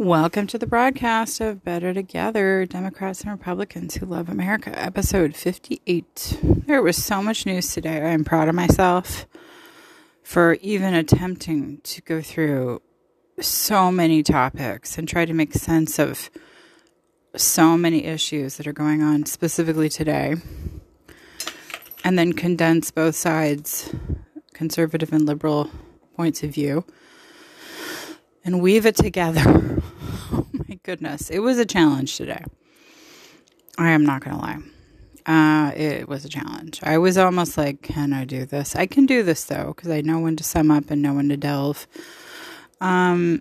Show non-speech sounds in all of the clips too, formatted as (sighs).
Welcome to the broadcast of Better Together Democrats and Republicans Who Love America, episode 58. There was so much news today. I am proud of myself for even attempting to go through so many topics and try to make sense of so many issues that are going on specifically today, and then condense both sides, conservative and liberal points of view and weave it together. (laughs) goodness. It was a challenge today. I am not going to lie. Uh, it was a challenge. I was almost like, can I do this? I can do this though, because I know when to sum up and know when to delve. Um,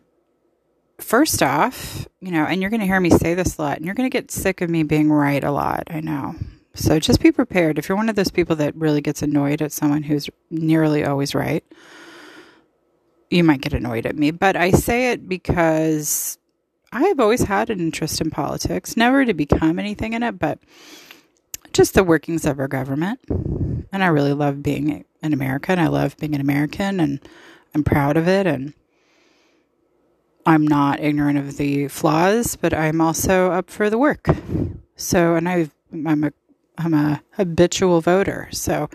first off, you know, and you're going to hear me say this a lot, and you're going to get sick of me being right a lot. I know. So just be prepared. If you're one of those people that really gets annoyed at someone who's nearly always right, you might get annoyed at me, but I say it because I've always had an interest in politics, never to become anything in it, but just the workings of our government. And I really love being an American. I love being an American and I'm proud of it. And I'm not ignorant of the flaws, but I'm also up for the work. So, and i am a, I'm a habitual voter. So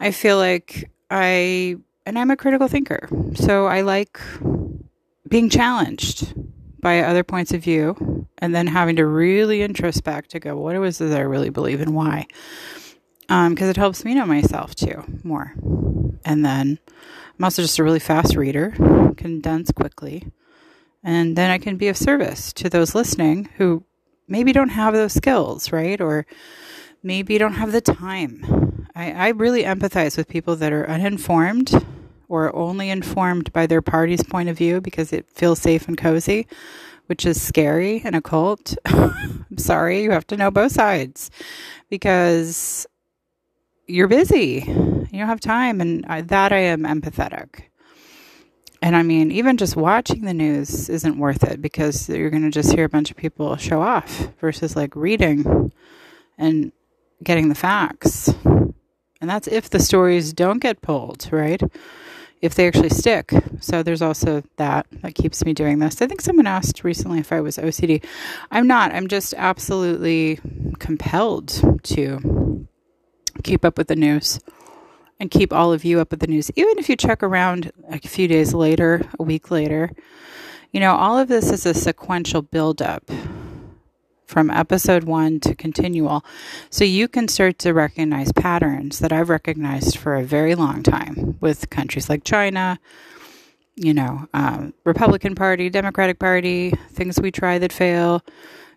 I feel like I and I'm a critical thinker. So I like being challenged by other points of view and then having to really introspect to go, what was it that I really believe and why? Because um, it helps me know myself too more. And then I'm also just a really fast reader, condense quickly. And then I can be of service to those listening who maybe don't have those skills, right? Or maybe don't have the time. I, I really empathize with people that are uninformed or only informed by their party's point of view because it feels safe and cozy, which is scary in a cult. I'm sorry, you have to know both sides because you're busy. You don't have time, and I, that I am empathetic. And I mean, even just watching the news isn't worth it because you're going to just hear a bunch of people show off versus like reading and getting the facts. And that's if the stories don't get pulled, right? If they actually stick. So there's also that that keeps me doing this. I think someone asked recently if I was OCD. I'm not. I'm just absolutely compelled to keep up with the news and keep all of you up with the news. Even if you check around a few days later, a week later, you know, all of this is a sequential buildup from episode one to continual. So you can start to recognize patterns that I've recognized for a very long time with countries like China, you know, um, Republican Party, Democratic Party, things we try that fail,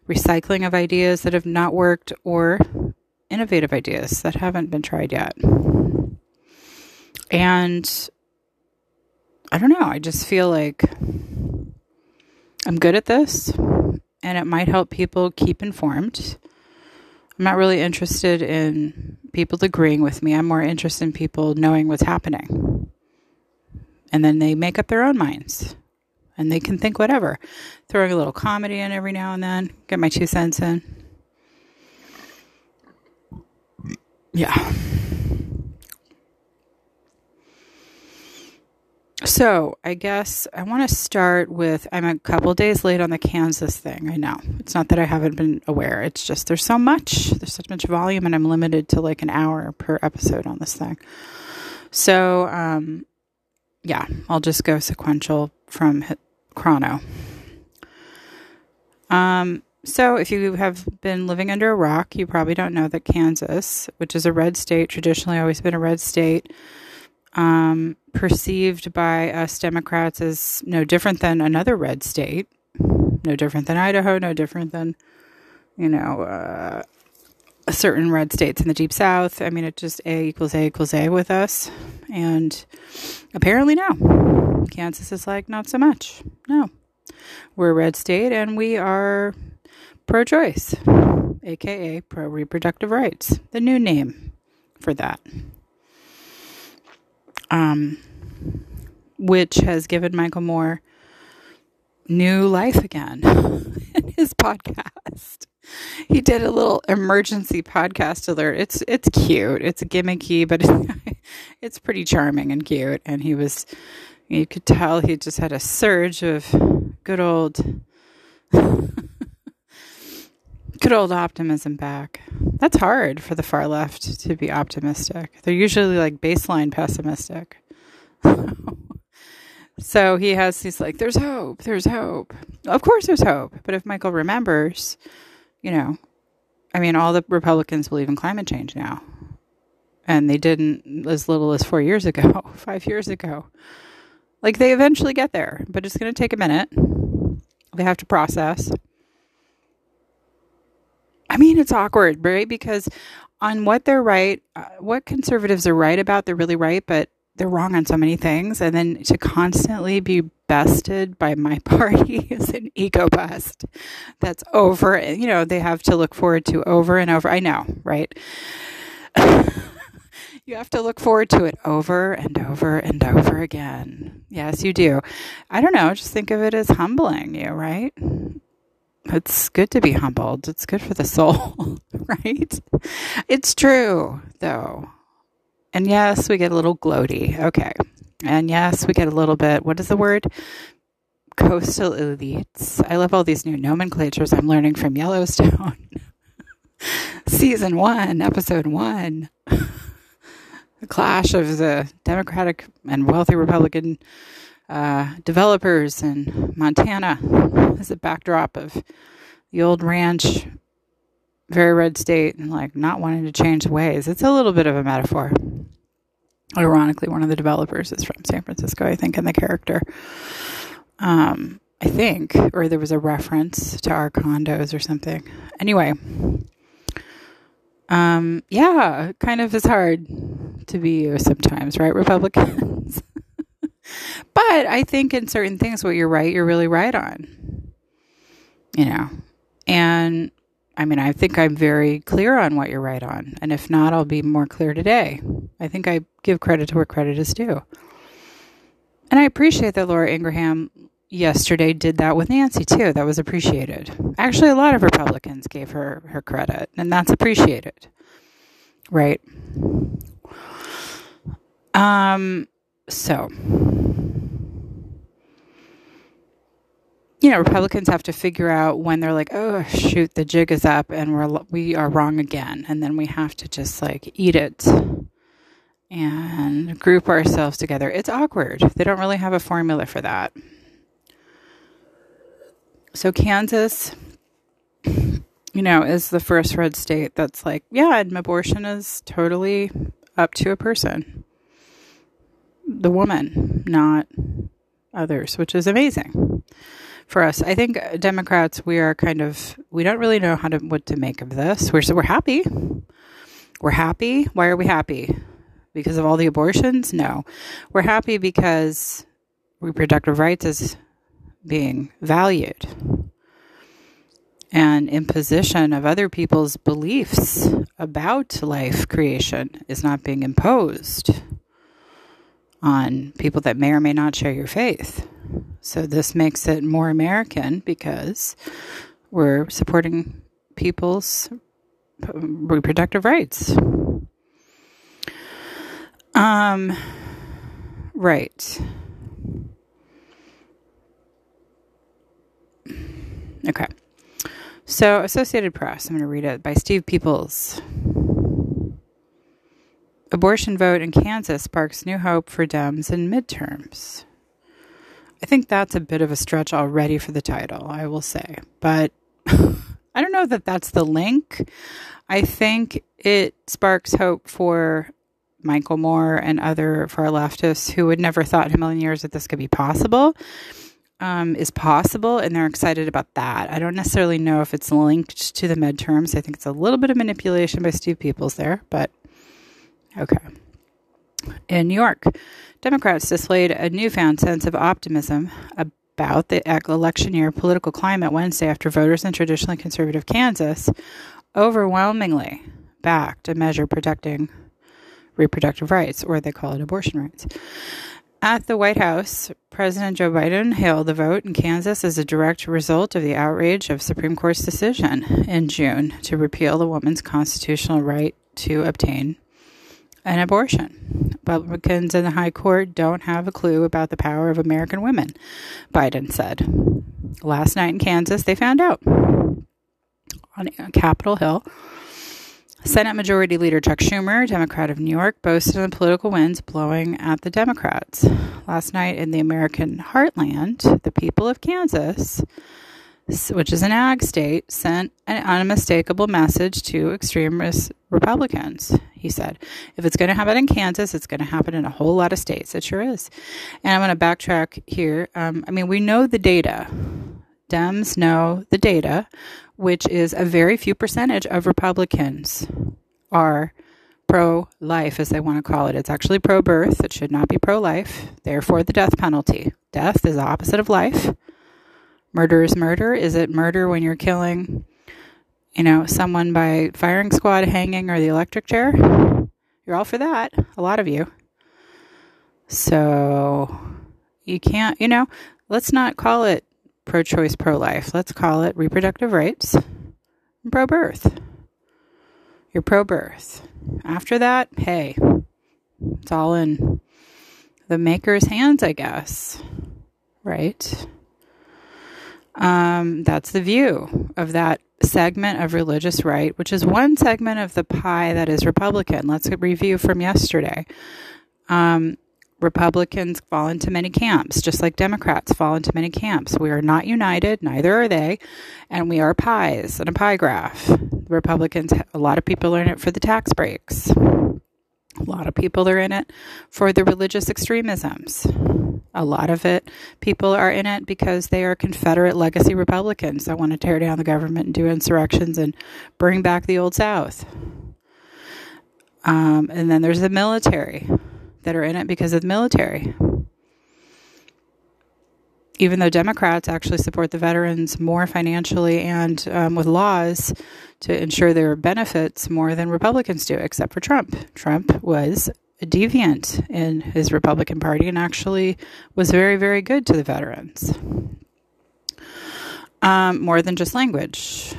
recycling of ideas that have not worked, or innovative ideas that haven't been tried yet. And I don't know, I just feel like I'm good at this and it might help people keep informed. I'm not really interested in people agreeing with me. I'm more interested in people knowing what's happening. And then they make up their own minds and they can think whatever. Throwing a little comedy in every now and then, get my two cents in. Yeah. So, I guess I want to start with I'm a couple days late on the Kansas thing. I know. It's not that I haven't been aware. It's just there's so much, there's such much volume, and I'm limited to like an hour per episode on this thing. So, um, yeah, I'll just go sequential from chrono. Um, so, if you have been living under a rock, you probably don't know that Kansas, which is a red state, traditionally always been a red state, um, perceived by us Democrats as no different than another red state, no different than Idaho, no different than, you know, uh, certain red states in the deep south. I mean, it just A equals A equals A with us. And apparently, no. Kansas is like, not so much. No. We're a red state and we are pro choice, aka pro reproductive rights, the new name for that um, which has given Michael Moore new life again (laughs) in his podcast. He did a little emergency podcast alert. It's it's cute. It's a gimmicky, but (laughs) it's pretty charming and cute. And he was, you could tell he just had a surge of good old (laughs) Good old optimism back. That's hard for the far left to be optimistic. They're usually like baseline pessimistic. (laughs) so he has, he's like, there's hope, there's hope. Of course there's hope. But if Michael remembers, you know, I mean, all the Republicans believe in climate change now. And they didn't as little as four years ago, (laughs) five years ago. Like they eventually get there, but it's going to take a minute. They have to process. I mean, it's awkward, right? Because on what they're right, uh, what conservatives are right about, they're really right, but they're wrong on so many things. And then to constantly be bested by my (laughs) party is an ego bust that's over. You know, they have to look forward to over and over. I know, right? (laughs) you have to look forward to it over and over and over again. Yes, you do. I don't know. Just think of it as humbling you, right? It's good to be humbled. It's good for the soul, (laughs) right? It's true, though. And yes, we get a little gloaty. Okay. And yes, we get a little bit, what is the word? Coastal elites. I love all these new nomenclatures I'm learning from Yellowstone. (laughs) Season one, episode one. (laughs) the clash of the Democratic and wealthy Republican uh, developers in Montana as a backdrop of the old ranch, very red state, and like not wanting to change ways. It's a little bit of a metaphor. Ironically, one of the developers is from San Francisco, I think, in the character. Um, I think, or there was a reference to our condos or something. Anyway, um, yeah, kind of is hard to be you sometimes, right, Republicans? (laughs) but I think in certain things, what you're right, you're really right on. You know, and I mean, I think I'm very clear on what you're right on. And if not, I'll be more clear today. I think I give credit to where credit is due. And I appreciate that Laura Ingraham yesterday did that with Nancy too. That was appreciated. Actually, a lot of Republicans gave her her credit, and that's appreciated. Right? Um so you know, Republicans have to figure out when they're like, "Oh, shoot, the jig is up and we're we are wrong again." And then we have to just like eat it and group ourselves together. It's awkward. They don't really have a formula for that. So Kansas you know, is the first red state that's like, yeah, abortion is totally up to a person. The woman, not others, which is amazing for us. I think Democrats, we are kind of we don't really know how to what to make of this. We're so we're happy. We're happy. Why are we happy? Because of all the abortions? No. We're happy because reproductive rights is being valued. And imposition of other people's beliefs about life creation is not being imposed on people that may or may not share your faith. So this makes it more American because we're supporting people's reproductive rights. Um, right. Okay. So, Associated Press, I'm going to read it by Steve Peoples. Abortion vote in Kansas sparks new hope for Dems in midterms. I think that's a bit of a stretch already for the title, I will say. But (laughs) I don't know that that's the link. I think it sparks hope for Michael Moore and other far leftists who would never thought in a million years that this could be possible. Um, is possible, and they're excited about that. I don't necessarily know if it's linked to the midterms. I think it's a little bit of manipulation by Steve Peoples there, but okay. In New York, Democrats displayed a newfound sense of optimism about the election year political climate Wednesday after voters in traditionally conservative Kansas overwhelmingly backed a measure protecting reproductive rights, or they call it abortion rights. At the White House, President Joe Biden hailed the vote in Kansas as a direct result of the outrage of Supreme Court's decision in June to repeal the woman's constitutional right to obtain an abortion. Republicans in the high court don't have a clue about the power of American women, Biden said. Last night in Kansas, they found out on Capitol Hill. Senate Majority Leader Chuck Schumer, Democrat of New York, boasted of the political winds blowing at the Democrats. Last night in the American heartland, the people of Kansas which is an ag state, sent an unmistakable message to extremist Republicans. He said, if it's going to happen in Kansas, it's going to happen in a whole lot of states. It sure is. And I'm going to backtrack here. Um, I mean, we know the data. Dems know the data, which is a very few percentage of Republicans are pro life, as they want to call it. It's actually pro birth. It should not be pro life. Therefore, the death penalty. Death is the opposite of life murder is murder? Is it murder when you're killing, you know, someone by firing squad, hanging, or the electric chair? You're all for that, a lot of you. So you can't, you know, let's not call it pro choice, pro life. Let's call it reproductive rights and pro birth. You're pro birth. After that, hey, it's all in the maker's hands, I guess. Right? Um, that's the view of that segment of religious right, which is one segment of the pie that is Republican. Let's review from yesterday. Um, Republicans fall into many camps, just like Democrats fall into many camps. We are not united, neither are they, and we are pies in a pie graph. Republicans, a lot of people are in it for the tax breaks. A lot of people are in it for the religious extremisms. A lot of it, people are in it because they are Confederate legacy Republicans that want to tear down the government and do insurrections and bring back the Old South. Um, and then there's the military that are in it because of the military. Even though Democrats actually support the veterans more financially and um, with laws to ensure their benefits more than Republicans do, except for Trump. Trump was a deviant in his Republican Party and actually was very, very good to the veterans. Um, more than just language.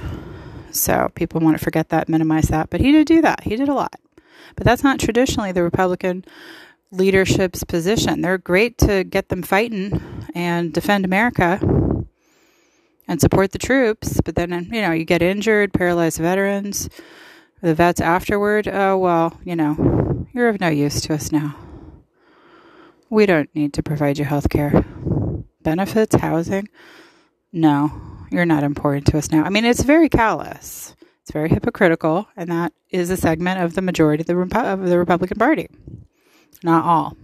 So people want to forget that, minimize that. But he did do that. He did a lot. But that's not traditionally the Republican leadership's position. They're great to get them fighting and defend America and support the troops. But then, you know, you get injured, paralyzed veterans, the vets afterward. Oh, well, you know, you're of no use to us now. We don't need to provide you health care. Benefits, housing? No, you're not important to us now. I mean, it's very callous. It's very hypocritical, and that is a segment of the majority of the, Repu- of the Republican Party. Not all.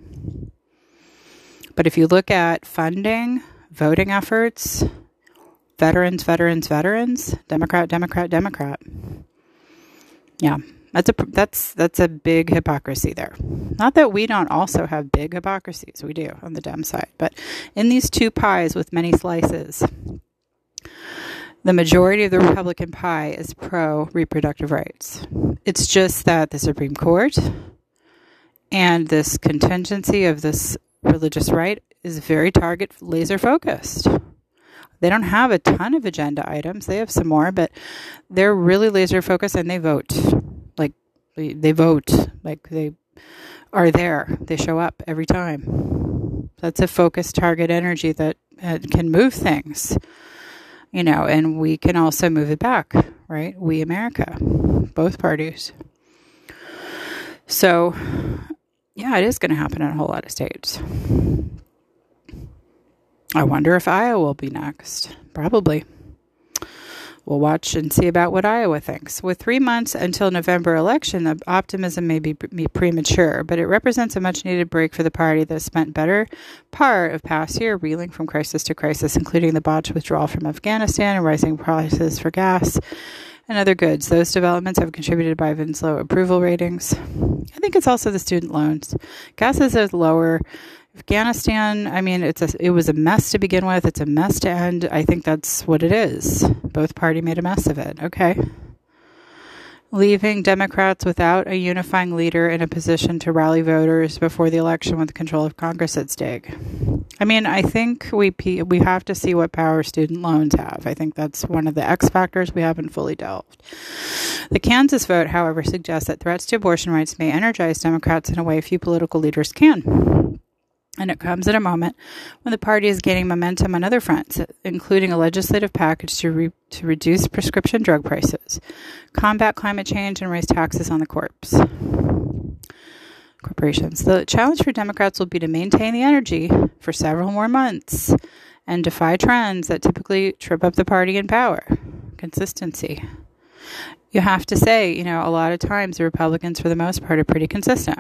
But if you look at funding, voting efforts, veterans, veterans, veterans, Democrat, Democrat, Democrat. Yeah. That's a that's that's a big hypocrisy there. Not that we don't also have big hypocrisies, we do on the Dem side, but in these two pies with many slices, the majority of the Republican pie is pro reproductive rights. It's just that the Supreme Court and this contingency of this religious right is very target laser focused. They don't have a ton of agenda items. They have some more, but they're really laser focused and they vote. Like they vote. Like they are there. They show up every time. That's a focused target energy that can move things you know and we can also move it back right? We america both parties. So yeah it is going to happen in a whole lot of states i wonder if iowa will be next probably We'll watch and see about what Iowa thinks. With three months until November election, the optimism may be premature, but it represents a much needed break for the party that has spent better part of past year reeling from crisis to crisis, including the botched withdrawal from Afghanistan and rising prices for gas and other goods. Those developments have contributed to Biden's low approval ratings. I think it's also the student loans. Gas is lower Afghanistan, I mean, it's a, it was a mess to begin with. It's a mess to end. I think that's what it is. Both party made a mess of it. Okay. leaving Democrats without a unifying leader in a position to rally voters before the election with control of Congress at stake. I mean, I think we we have to see what power student loans have. I think that's one of the X factors we haven't fully delved. The Kansas vote, however, suggests that threats to abortion rights may energize Democrats in a way few political leaders can. And it comes at a moment when the party is gaining momentum on other fronts, including a legislative package to, re- to reduce prescription drug prices, combat climate change, and raise taxes on the corps. Corporations. The challenge for Democrats will be to maintain the energy for several more months and defy trends that typically trip up the party in power. Consistency. You have to say, you know, a lot of times the Republicans, for the most part, are pretty consistent.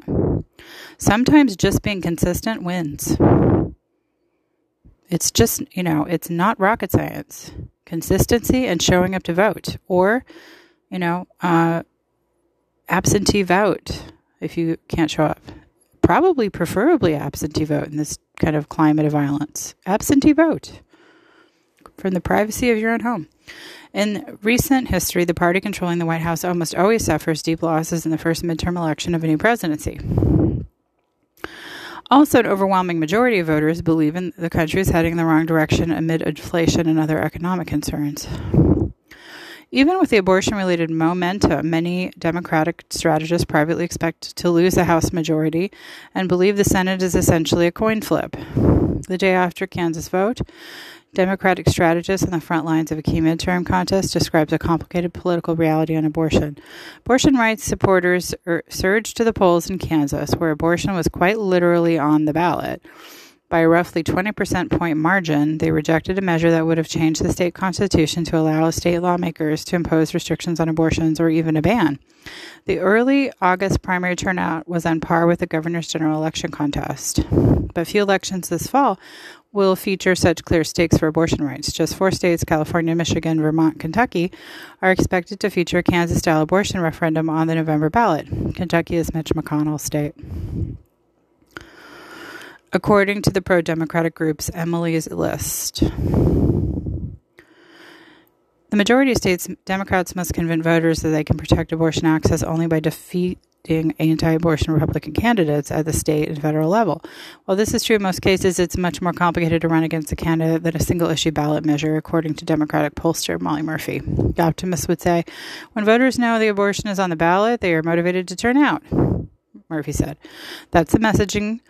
Sometimes just being consistent wins. It's just, you know, it's not rocket science. Consistency and showing up to vote, or, you know, uh, absentee vote if you can't show up. Probably, preferably absentee vote in this kind of climate of violence. Absentee vote from the privacy of your own home. In recent history, the party controlling the White House almost always suffers deep losses in the first midterm election of a new presidency. Also, an overwhelming majority of voters believe in the country is heading in the wrong direction amid inflation and other economic concerns. Even with the abortion related momentum, many Democratic strategists privately expect to lose the House majority and believe the Senate is essentially a coin flip. The day after Kansas vote, Democratic strategist on the front lines of a key midterm contest describes a complicated political reality on abortion. Abortion rights supporters er, surged to the polls in Kansas, where abortion was quite literally on the ballot. By a roughly 20% point margin, they rejected a measure that would have changed the state constitution to allow state lawmakers to impose restrictions on abortions or even a ban. The early August primary turnout was on par with the governor's general election contest. But few elections this fall will feature such clear stakes for abortion rights. Just four states, California, Michigan, Vermont, Kentucky, are expected to feature a Kansas style abortion referendum on the November ballot. Kentucky is Mitch McConnell's state. According to the pro Democratic group's Emily's List, the majority of states, Democrats must convince voters that they can protect abortion access only by defeat anti-abortion Republican candidates at the state and federal level. While this is true in most cases, it's much more complicated to run against a candidate than a single-issue ballot measure, according to Democratic pollster Molly Murphy. The optimist would say, when voters know the abortion is on the ballot, they are motivated to turn out. Murphy said, "That's the messaging."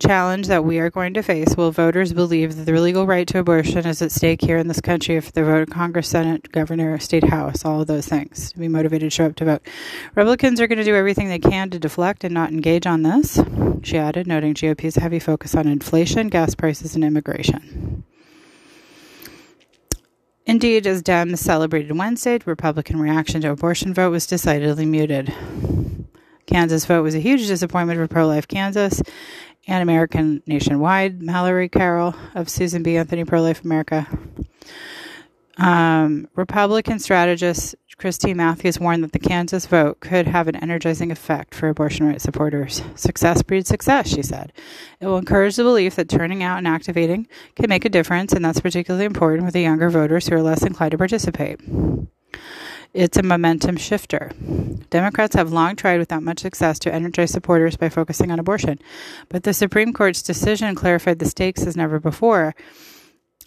Challenge that we are going to face will voters believe that the legal right to abortion is at stake here in this country if they vote in Congress, Senate, Governor, State House, all of those things, to be motivated to show up to vote. Republicans are going to do everything they can to deflect and not engage on this, she added, noting GOP's heavy focus on inflation, gas prices, and immigration. Indeed, as Dems celebrated Wednesday, Republican reaction to abortion vote was decidedly muted. Kansas vote was a huge disappointment for pro life Kansas and American Nationwide, Mallory Carroll of Susan B. Anthony Pro Life America. Um, Republican strategist Christine Matthews warned that the Kansas vote could have an energizing effect for abortion rights supporters. Success breeds success, she said. It will encourage the belief that turning out and activating can make a difference, and that's particularly important with the younger voters who are less inclined to participate. It's a momentum shifter. Democrats have long tried without much success to energize supporters by focusing on abortion, but the Supreme Court's decision clarified the stakes as never before.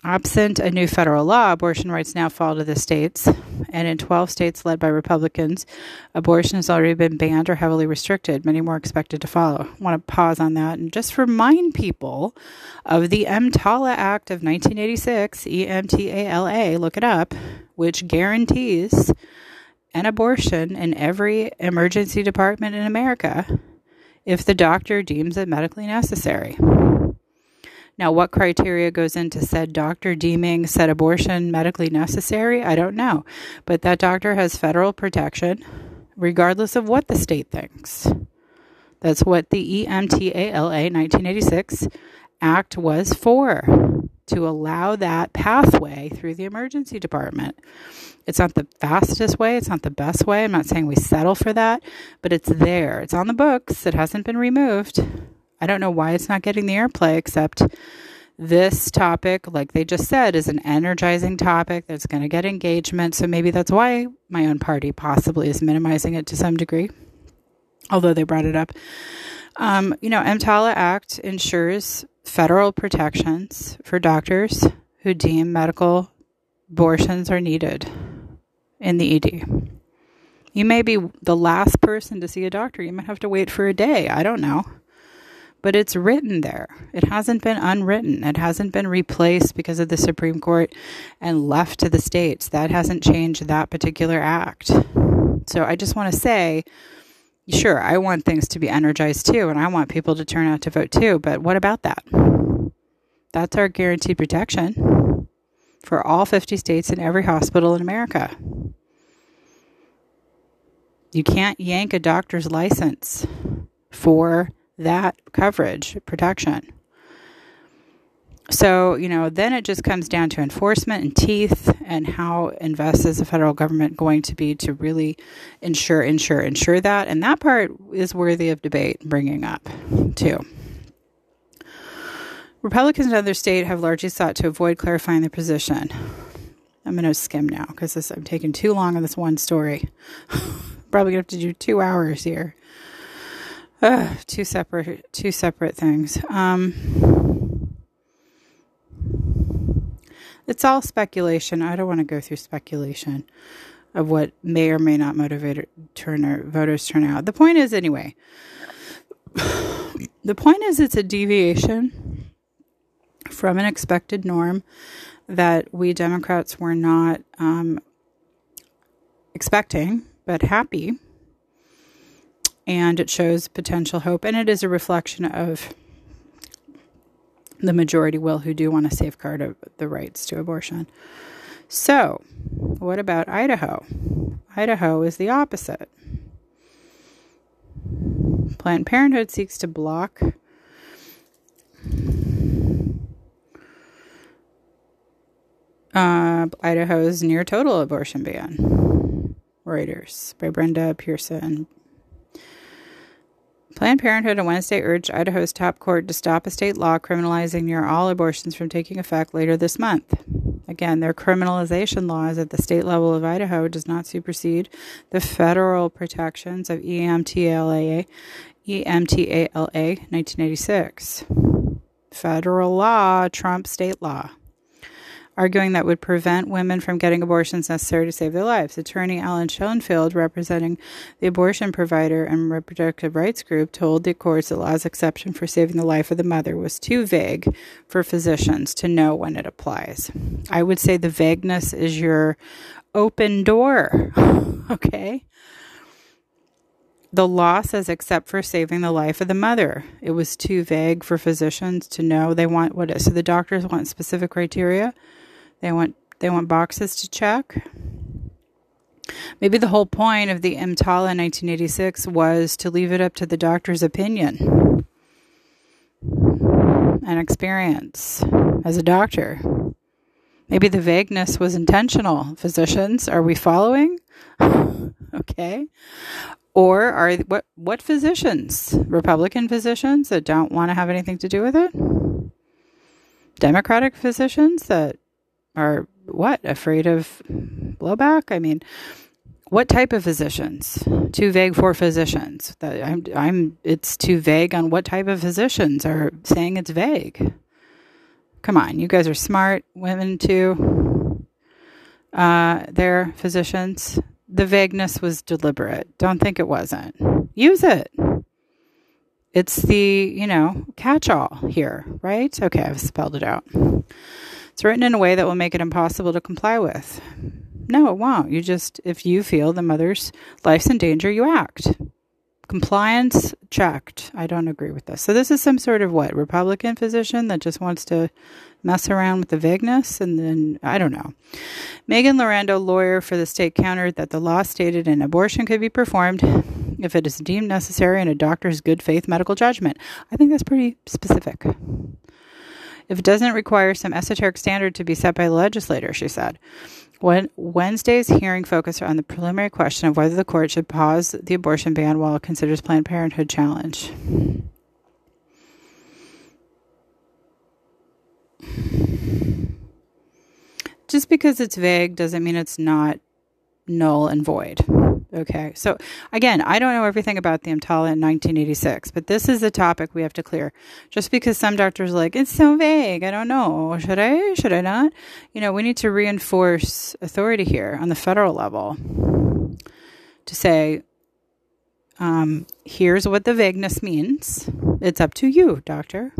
Absent a new federal law, abortion rights now fall to the states, and in 12 states led by Republicans, abortion has already been banned or heavily restricted. Many more expected to follow. I want to pause on that and just remind people of the EMTALA Act of 1986, E M T A L A, look it up, which guarantees an abortion in every emergency department in America if the doctor deems it medically necessary. Now, what criteria goes into said doctor deeming said abortion medically necessary? I don't know. But that doctor has federal protection regardless of what the state thinks. That's what the EMTALA 1986 Act was for to allow that pathway through the emergency department. It's not the fastest way, it's not the best way. I'm not saying we settle for that, but it's there. It's on the books, it hasn't been removed. I don't know why it's not getting the airplay, except this topic, like they just said, is an energizing topic that's going to get engagement. So maybe that's why my own party possibly is minimizing it to some degree, although they brought it up. Um, you know, EMTALA Act ensures federal protections for doctors who deem medical abortions are needed in the ED. You may be the last person to see a doctor. You might have to wait for a day. I don't know but it's written there. It hasn't been unwritten. It hasn't been replaced because of the Supreme Court and left to the states. That hasn't changed that particular act. So I just want to say, sure, I want things to be energized too, and I want people to turn out to vote too, but what about that? That's our guaranteed protection for all 50 states and every hospital in America. You can't yank a doctor's license for that coverage protection. So, you know, then it just comes down to enforcement and teeth and how invests is the federal government going to be to really ensure, ensure, ensure that. And that part is worthy of debate bringing up, too. Republicans in other states have largely sought to avoid clarifying their position. I'm going to skim now because I'm taking too long on this one story. (laughs) Probably going to have to do two hours here. Two separate two separate things. Um, it's all speculation. I don't want to go through speculation of what may or may not motivate turn voters turn out. The point is, anyway, (sighs) the point is, it's a deviation from an expected norm that we Democrats were not um, expecting, but happy and it shows potential hope, and it is a reflection of the majority will who do want to safeguard the rights to abortion. So, what about Idaho? Idaho is the opposite. Planned Parenthood seeks to block uh, Idaho's near total abortion ban. Reuters by Brendan Pierson Planned Parenthood on Wednesday urged Idaho's top court to stop a state law criminalizing near all abortions from taking effect later this month. Again, their criminalization laws at the state level of Idaho does not supersede the federal protections of EMTLA, EMTALA 1986. Federal law trumps state law arguing that would prevent women from getting abortions necessary to save their lives. Attorney Alan Schoenfeld, representing the abortion provider and reproductive rights group, told the courts the law's exception for saving the life of the mother was too vague for physicians to know when it applies. I would say the vagueness is your open door. (laughs) okay? The law says except for saving the life of the mother. It was too vague for physicians to know. They want what is so the doctors want specific criteria. They want they want boxes to check. Maybe the whole point of the EMTALA in 1986 was to leave it up to the doctor's opinion and experience as a doctor. Maybe the vagueness was intentional. Physicians, are we following? (laughs) okay. Or are what what physicians? Republican physicians that don't want to have anything to do with it? Democratic physicians that are what? Afraid of blowback? I mean what type of physicians? Too vague for physicians. I'm i'm it's too vague on what type of physicians are saying it's vague. Come on you guys are smart women too. Uh they're physicians. The vagueness was deliberate. Don't think it wasn't. Use it. It's the you know catch all here right? Okay i've spelled it out it's written in a way that will make it impossible to comply with. No, it won't. You just, if you feel the mother's life's in danger, you act. Compliance checked. I don't agree with this. So, this is some sort of what? Republican physician that just wants to mess around with the vagueness? And then, I don't know. Megan Larrondo, lawyer for the state, countered that the law stated an abortion could be performed if it is deemed necessary in a doctor's good faith medical judgment. I think that's pretty specific if it doesn't require some esoteric standard to be set by the legislator, she said. When Wednesday's hearing focused on the preliminary question of whether the court should pause the abortion ban while it considers Planned Parenthood challenge. just because it's vague doesn't mean it's not null and void. Okay. So again, I don't know everything about the EMTALA in 1986, but this is a topic we have to clear. Just because some doctors are like, it's so vague. I don't know. Should I? Should I not? You know, we need to reinforce authority here on the federal level to say, um, here's what the vagueness means. It's up to you, doctor.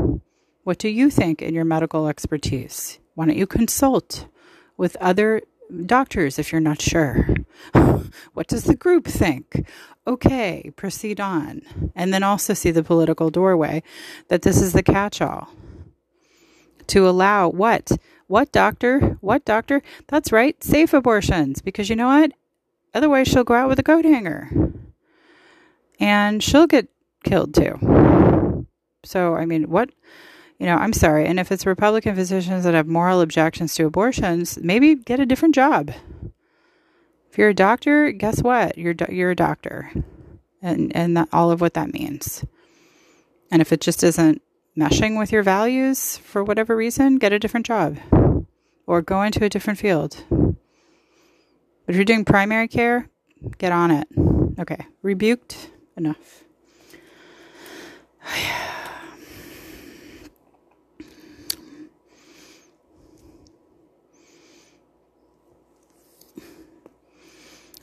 What do you think in your medical expertise? Why don't you consult with other doctors if you're not sure? (sighs) what does the group think? Okay, proceed on. And then also see the political doorway that this is the catch all. To allow what? What doctor? What doctor? That's right, safe abortions. Because you know what? Otherwise, she'll go out with a coat hanger. And she'll get killed too. So, I mean, what? You know, I'm sorry. And if it's Republican physicians that have moral objections to abortions, maybe get a different job. If you're a doctor, guess what? You're you're a doctor, and and that, all of what that means. And if it just isn't meshing with your values for whatever reason, get a different job, or go into a different field. But if you're doing primary care, get on it. Okay, rebuked enough. (sighs)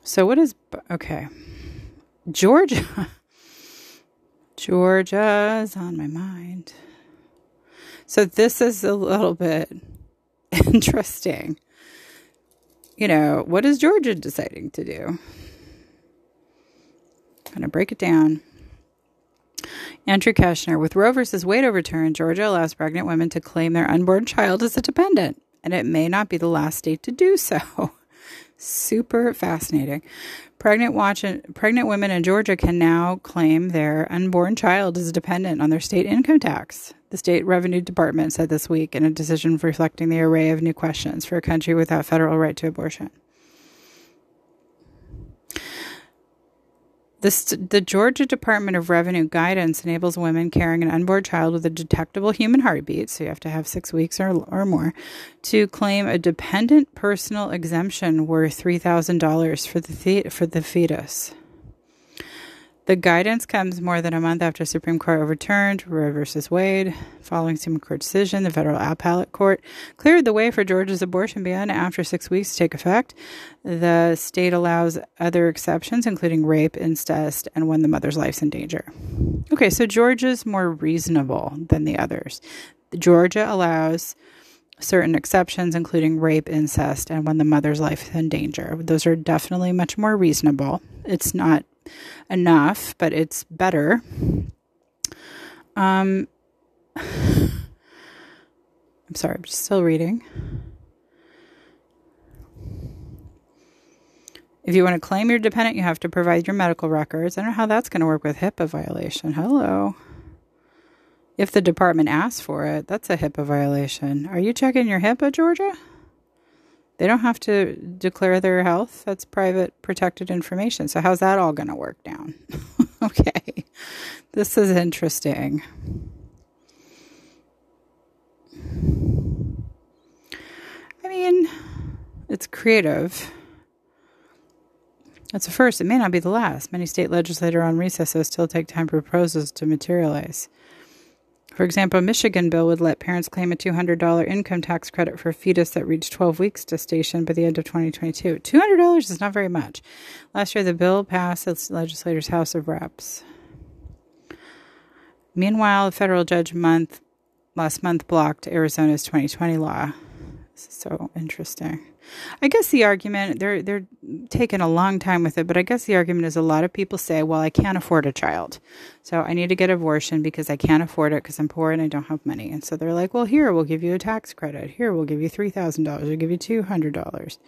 So what is okay? Georgia. (laughs) Georgia is on my mind. So this is a little bit (laughs) interesting. You know, what is Georgia deciding to do? I'm going to break it down. Andrew Keshner, with Roe versus Wade overturned, Georgia allows pregnant women to claim their unborn child as a dependent, and it may not be the last state to do so. (laughs) Super fascinating. Pregnant watch pregnant women in Georgia can now claim their unborn child is dependent on their state income tax. The state revenue department said this week in a decision reflecting the array of new questions for a country without federal right to abortion. The, the Georgia Department of Revenue guidance enables women carrying an unborn child with a detectable human heartbeat, so you have to have six weeks or, or more, to claim a dependent personal exemption worth $3,000 for the, for the fetus. The guidance comes more than a month after Supreme Court overturned Roe v. Wade. Following Supreme Court decision, the federal appellate court cleared the way for Georgia's abortion ban after six weeks to take effect. The state allows other exceptions, including rape, incest, and when the mother's life's in danger. Okay, so Georgia's more reasonable than the others. Georgia allows certain exceptions, including rape, incest, and when the mother's life is in danger. Those are definitely much more reasonable. It's not enough, but it's better. Um, (sighs) I'm sorry, I'm still reading. If you want to claim you're dependent, you have to provide your medical records. I don't know how that's going to work with HIPAA violation. Hello. If the department asks for it, that's a HIPAA violation. Are you checking your HIPAA, Georgia? They don't have to declare their health. That's private protected information. So, how's that all going to work down? (laughs) okay. This is interesting. I mean, it's creative. It's a first. It may not be the last. Many state legislators on recess still take time for proposals to materialize. For example, a Michigan bill would let parents claim a $200 income tax credit for a fetus that reached 12 weeks gestation by the end of 2022. $200 is not very much. Last year, the bill passed the legislators' House of Reps. Meanwhile, a federal judge month last month blocked Arizona's 2020 law. So interesting. I guess the argument they're they're taking a long time with it, but I guess the argument is a lot of people say, "Well, I can't afford a child, so I need to get abortion because I can't afford it because I'm poor and I don't have money." And so they're like, "Well, here we'll give you a tax credit. Here we'll give you three thousand dollars. We'll give you two hundred dollars."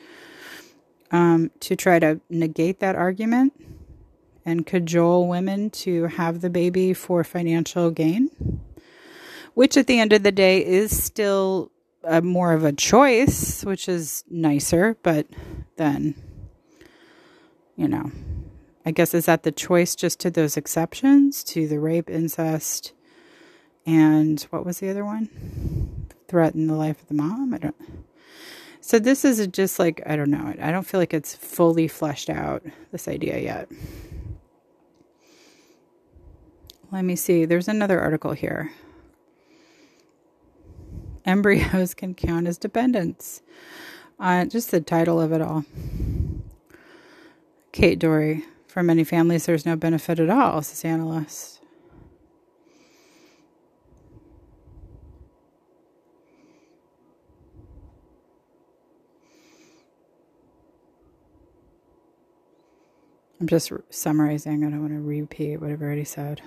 Um, to try to negate that argument and cajole women to have the baby for financial gain, which at the end of the day is still a more of a choice, which is nicer, but then, you know, I guess is that the choice just to those exceptions to the rape, incest, and what was the other one? threaten the life of the mom. I don't. So this is just like I don't know. I don't feel like it's fully fleshed out this idea yet. Let me see. There's another article here. Embryos can count as dependents. Uh, just the title of it all. Kate Dore. For many families, there's no benefit at all, says analyst. I'm just summarizing. I don't want to repeat what I've already said.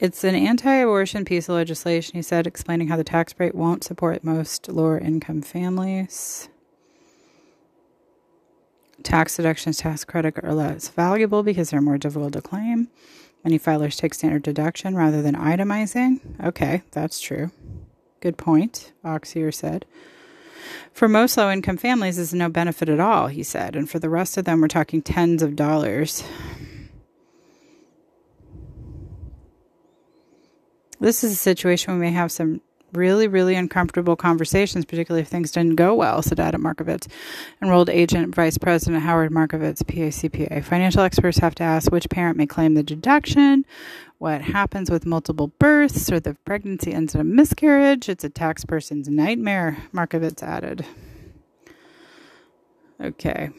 It's an anti abortion piece of legislation, he said, explaining how the tax rate won't support most lower income families. Tax deductions, tax credit are less valuable because they're more difficult to claim. Many filers take standard deduction rather than itemizing. Okay, that's true. Good point, Oxier said. For most low income families, this is no benefit at all, he said, and for the rest of them, we're talking tens of dollars. This is a situation we may have some really, really uncomfortable conversations, particularly if things didn't go well, said Adam Markovitz, enrolled agent Vice President Howard Markovitz, PACPA. Financial experts have to ask which parent may claim the deduction, what happens with multiple births, or the pregnancy ends in a miscarriage. It's a tax person's nightmare, Markovitz added. Okay.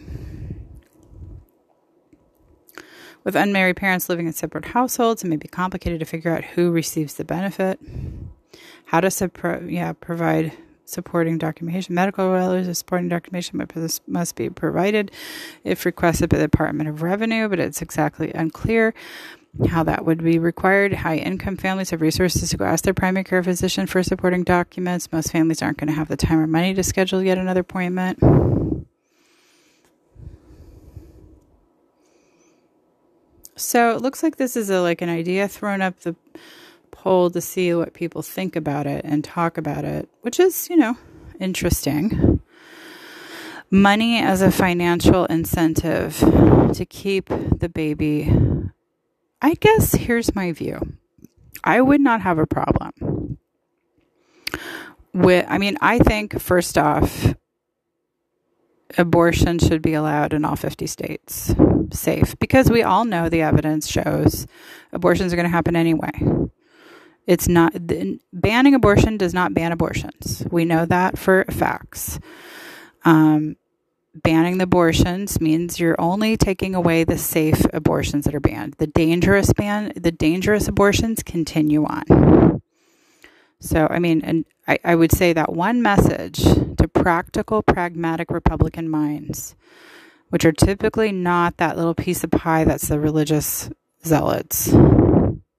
With unmarried parents living in separate households, it may be complicated to figure out who receives the benefit. How to suppro- yeah, provide supporting documentation. Medical relatives supporting documentation must be provided if requested by the Department of Revenue, but it's exactly unclear how that would be required. High income families have resources to go ask their primary care physician for supporting documents. Most families aren't going to have the time or money to schedule yet another appointment. So it looks like this is a, like an idea thrown up the poll to see what people think about it and talk about it, which is, you know, interesting. Money as a financial incentive to keep the baby. I guess here's my view. I would not have a problem with, I mean, I think first off, abortion should be allowed in all 50 states safe because we all know the evidence shows abortions are going to happen anyway. It's not banning abortion does not ban abortions. We know that for facts. Um, banning the abortions means you're only taking away the safe abortions that are banned. The dangerous ban, the dangerous abortions continue on. So, I mean, and I, I would say that one message to practical, pragmatic Republican minds, which are typically not that little piece of pie that's the religious zealots.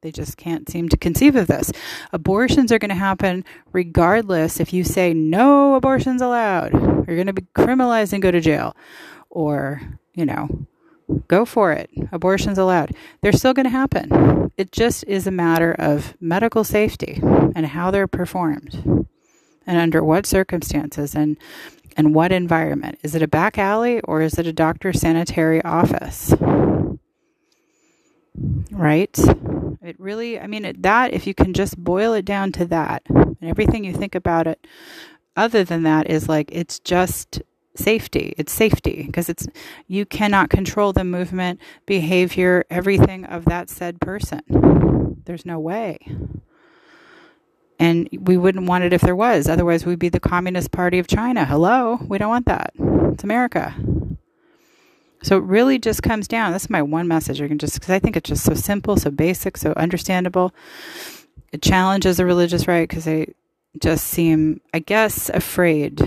They just can't seem to conceive of this. Abortions are going to happen regardless if you say no abortions allowed. You're going to be criminalized and go to jail. Or, you know, go for it. Abortions allowed. They're still going to happen. It just is a matter of medical safety and how they're performed and under what circumstances and and what environment. Is it a back alley or is it a doctor's sanitary office? Right? It really, I mean, that, if you can just boil it down to that, and everything you think about it, other than that, is like it's just safety. It's safety because it's you cannot control the movement, behavior, everything of that said person. There's no way. And we wouldn't want it if there was. Otherwise, we'd be the Communist Party of China. Hello? We don't want that. It's America. So it really just comes down. That's my one message. You can just because I think it's just so simple, so basic, so understandable. It challenges the religious right because they just seem, I guess, afraid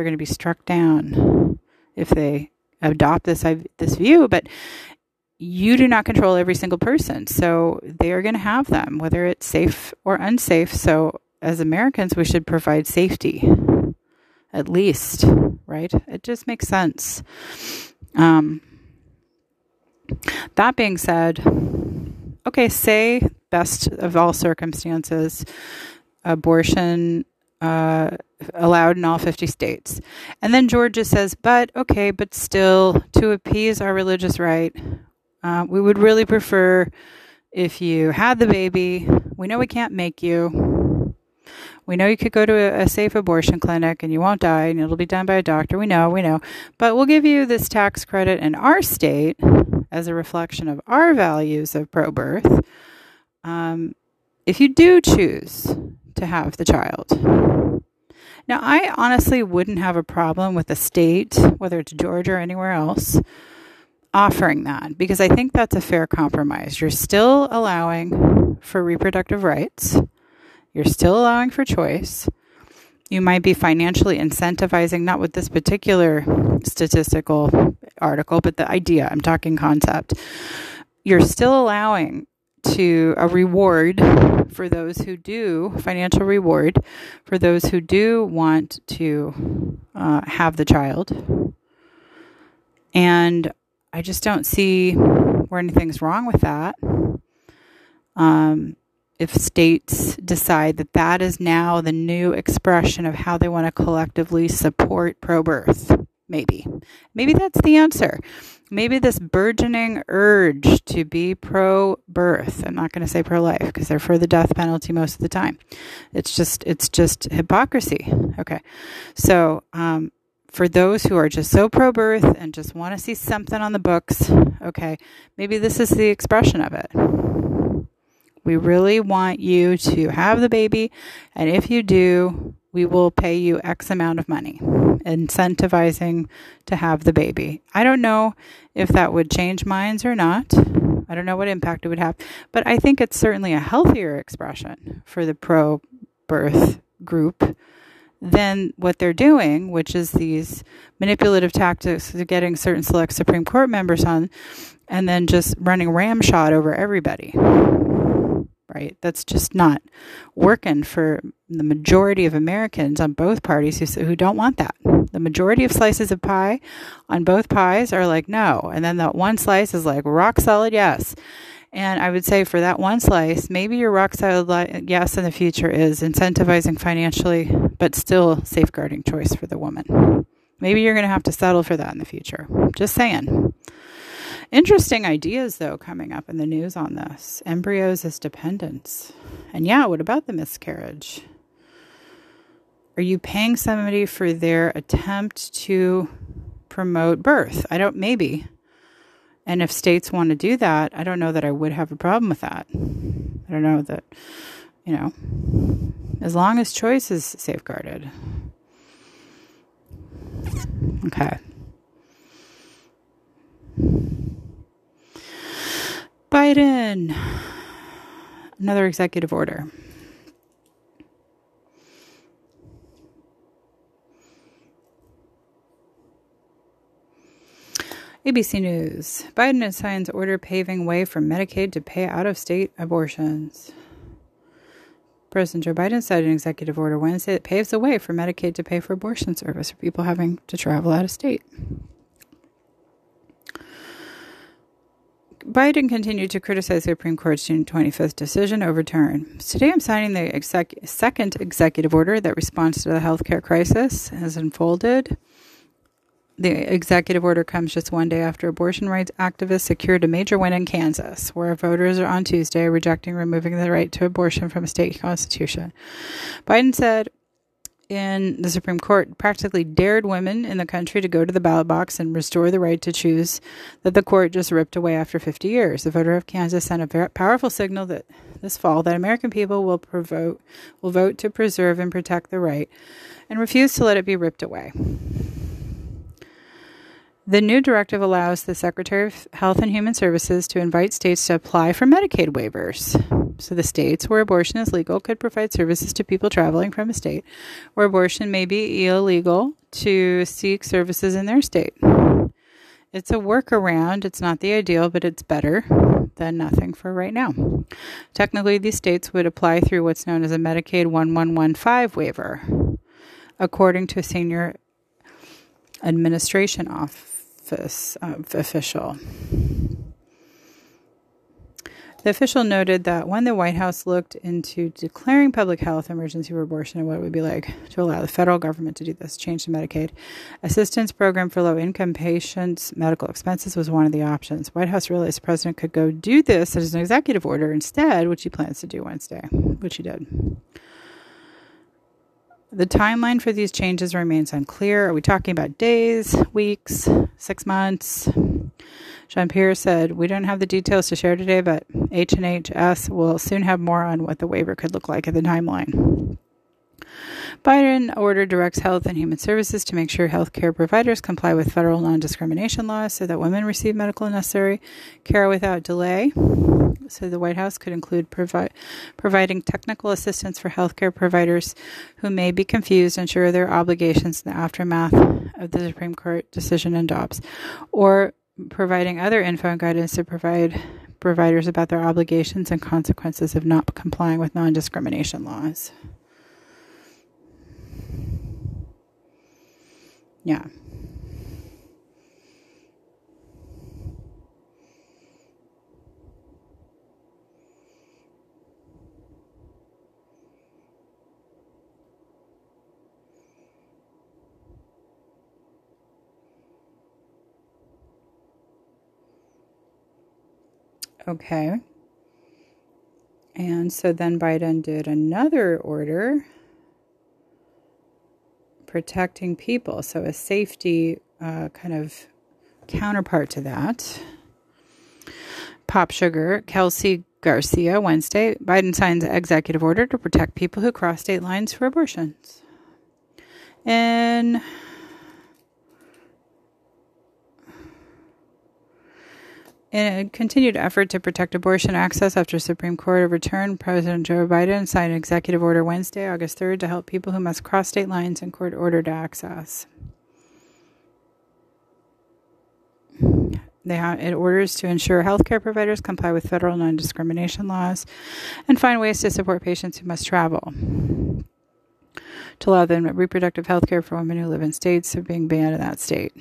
they're going to be struck down if they adopt this this view. But you do not control every single person, so they are going to have them, whether it's safe or unsafe. So as Americans, we should provide safety at least, right? It just makes sense. Um, that being said, okay, say best of all circumstances, abortion uh, allowed in all 50 states. And then Georgia says, but okay, but still, to appease our religious right, Uh, we would really prefer if you had the baby. We know we can't make you. We know you could go to a, a, safe abortion clinic and you won't die and it'll be done by a doctor. We know, we know. But we'll give you this tax credit in our state as a reflection of our values of pro birth. Um, if you do choose to have the child. Now, I honestly wouldn't have a problem with the state, whether it's Georgia or anywhere else, offering that because I think that's a fair compromise. You're still allowing for reproductive rights, you're still allowing for choice. You might be financially incentivizing, not with this particular statistical article, but the idea, I'm talking concept. You're still allowing to a reward for those who do financial reward for those who do want to uh, have the child. And i just don't see where anything's wrong with that. Um, if states decide that that is now the new expression of how they want to collectively support pro birth maybe. Maybe that's the answer. Maybe this burgeoning urge to be pro birth i'm not going to say pro life because they're for the death penalty most of the time. It's just it's just hypocrisy. Okay. So um, for those who are just so pro birth and just want to see something on the books okay maybe this is the expression of it. We really want you to have the baby and if you do we will pay you X amount of money, incentivizing to have the baby. I don't know if that would change minds or not. I don't know what impact it would have, but I think it's certainly a healthier expression for the pro birth group than what they're doing, which is these manipulative tactics of getting certain select Supreme Court members on and then just running ramshot over everybody right? That's just not working for the majority of Americans on both parties who, who don't want that. The majority of slices of pie on both pies are like no, and then that one slice is like rock solid yes. And I would say for that one slice, maybe your rock solid li- yes in the future is incentivizing financially, but still safeguarding choice for the woman. Maybe you're going to have to settle for that in the future. Just saying. Interesting ideas, though, coming up in the news on this embryos as dependents. And yeah, what about the miscarriage? Are you paying somebody for their attempt to promote birth? I don't, maybe. And if states want to do that, I don't know that I would have a problem with that. I don't know that, you know, as long as choice is safeguarded. Okay. Biden. Another executive order. ABC News. Biden signs order paving way for Medicaid to pay out of state abortions. President Joe Biden signed an executive order Wednesday that paves the way for Medicaid to pay for abortion service for people having to travel out of state. Biden continued to criticize the Supreme Court's June 25th decision overturned. Today I'm signing the exec- second executive order that responds to the healthcare crisis has unfolded. The executive order comes just one day after abortion rights activists secured a major win in Kansas, where voters are on Tuesday rejecting removing the right to abortion from a state constitution. Biden said in the Supreme Court practically dared women in the country to go to the ballot box and restore the right to choose that the court just ripped away after 50 years. The voter of Kansas sent a powerful signal that this fall that American people will vote will vote to preserve and protect the right and refuse to let it be ripped away. The new directive allows the Secretary of Health and Human Services to invite states to apply for Medicaid waivers. So, the states where abortion is legal could provide services to people traveling from a state where abortion may be illegal to seek services in their state. It's a workaround. It's not the ideal, but it's better than nothing for right now. Technically, these states would apply through what's known as a Medicaid 1115 waiver, according to a senior administration office uh, official. The official noted that when the White House looked into declaring public health emergency for abortion and what it would be like to allow the federal government to do this, change the Medicaid assistance program for low income patients' medical expenses was one of the options. White House realized the president could go do this as an executive order instead, which he plans to do Wednesday, which he did. The timeline for these changes remains unclear. Are we talking about days, weeks, six months? Jean Pierre said, "We don't have the details to share today, but HHS will soon have more on what the waiver could look like in the timeline." Biden ordered Directs Health and Human Services to make sure healthcare providers comply with federal non discrimination laws so that women receive medical and necessary care without delay. So the White House could include provi- providing technical assistance for healthcare providers who may be confused and ensure their obligations in the aftermath of the Supreme Court decision in Dobbs, or providing other info and guidance to provide providers about their obligations and consequences of not complying with non discrimination laws. Yeah. Okay. And so then Biden did another order protecting people. So, a safety uh, kind of counterpart to that. Pop Sugar, Kelsey Garcia, Wednesday. Biden signs executive order to protect people who cross state lines for abortions. And In a continued effort to protect abortion access after Supreme Court overturned, President Joe Biden signed an executive order Wednesday, August 3rd, to help people who must cross state lines in court order to access. They have, it orders to ensure healthcare providers comply with federal non discrimination laws and find ways to support patients who must travel. To allow them reproductive health care for women who live in states of being banned in that state.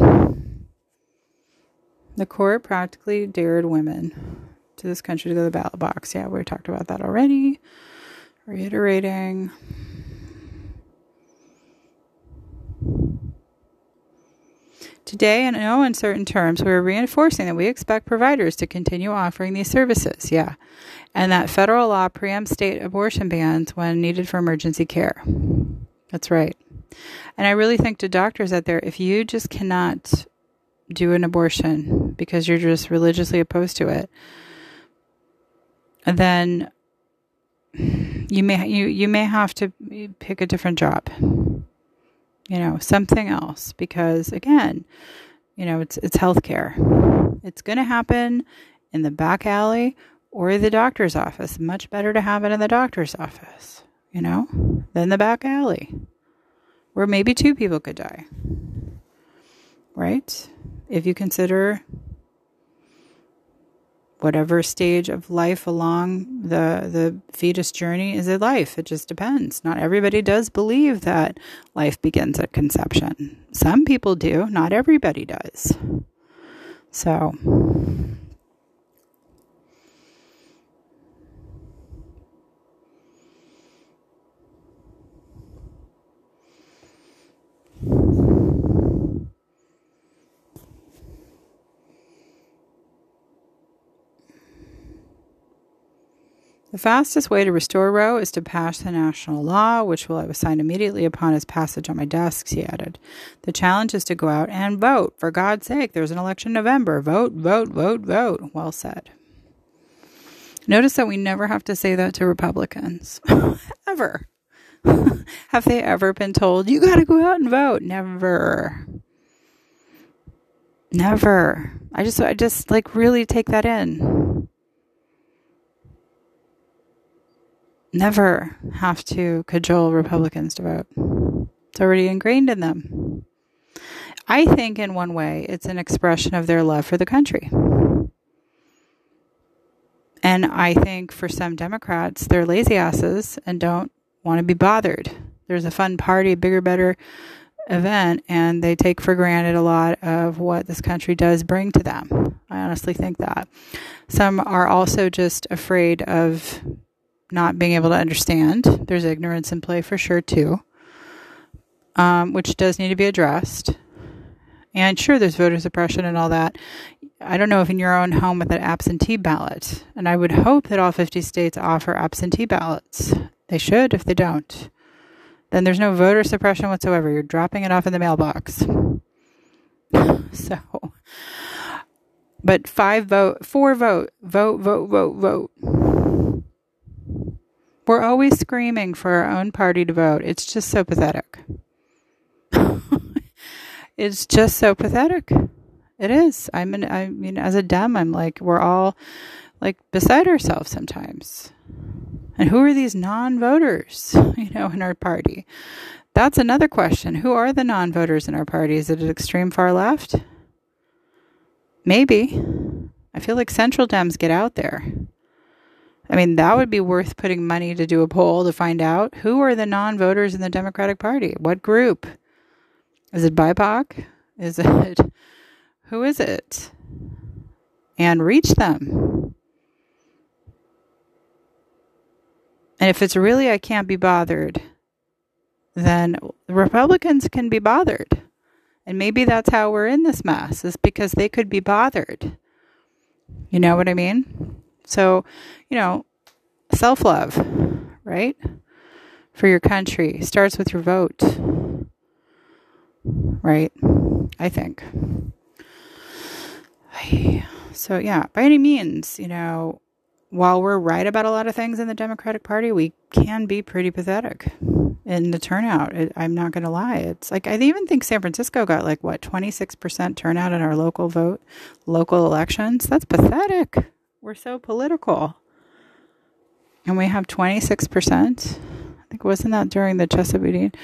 The court practically dared women to this country to go to the ballot box. Yeah, we talked about that already. Reiterating. Today, in no uncertain terms, we are reinforcing that we expect providers to continue offering these services. Yeah. And that federal law preempts state abortion bans when needed for emergency care. That's right. And I really think to doctors out there, if you just cannot do an abortion because you're just religiously opposed to it, then you may you you may have to pick a different job. You know, something else because again, you know, it's it's healthcare. It's going to happen in the back alley or the doctor's office. Much better to have it in the doctor's office, you know, than the back alley where maybe two people could die. Right? If you consider whatever stage of life along the the fetus journey is a life. It just depends. Not everybody does believe that life begins at conception. Some people do. Not everybody does. So The fastest way to restore Roe is to pass the national law, which will have signed immediately upon its passage on my desk, he added. The challenge is to go out and vote. For God's sake, there's an election in November. Vote, vote, vote, vote. Well said. Notice that we never have to say that to Republicans. (laughs) ever. (laughs) have they ever been told, you got to go out and vote? Never. Never. I just, I just like really take that in. Never have to cajole Republicans to vote. It's already ingrained in them. I think, in one way, it's an expression of their love for the country. And I think for some Democrats, they're lazy asses and don't want to be bothered. There's a fun party, bigger, better event and they take for granted a lot of what this country does bring to them. I honestly think that. Some are also just afraid of not being able to understand. There's ignorance in play for sure, too, um, which does need to be addressed. And sure, there's voter suppression and all that. I don't know if in your own home with an absentee ballot, and I would hope that all 50 states offer absentee ballots. They should if they don't then there's no voter suppression whatsoever. You're dropping it off in the mailbox. (laughs) so, but five vote, four vote, vote, vote, vote, vote. We're always screaming for our own party to vote. It's just so pathetic. (laughs) it's just so pathetic. It is. I mean, I mean, as a Dem, I'm like, we're all like beside ourselves sometimes. And who are these non voters, (laughs) you know, in our party? That's another question. Who are the non voters in our party? Is it extreme far left? Maybe. I feel like central Dems get out there. I mean, that would be worth putting money to do a poll to find out who are the non voters in the Democratic Party? What group? Is it BIPOC? Is (laughs) it. Who is it? And reach them. And if it's really I can't be bothered, then Republicans can be bothered. And maybe that's how we're in this mess, is because they could be bothered. You know what I mean? So, you know, self love, right? For your country starts with your vote, right? I think. So, yeah, by any means, you know, while we're right about a lot of things in the Democratic Party, we can be pretty pathetic in the turnout. It, I'm not going to lie. It's like I even think San Francisco got like what 26% turnout in our local vote, local elections. That's pathetic. We're so political. And we have 26%. I think wasn't that during the Chesapeake?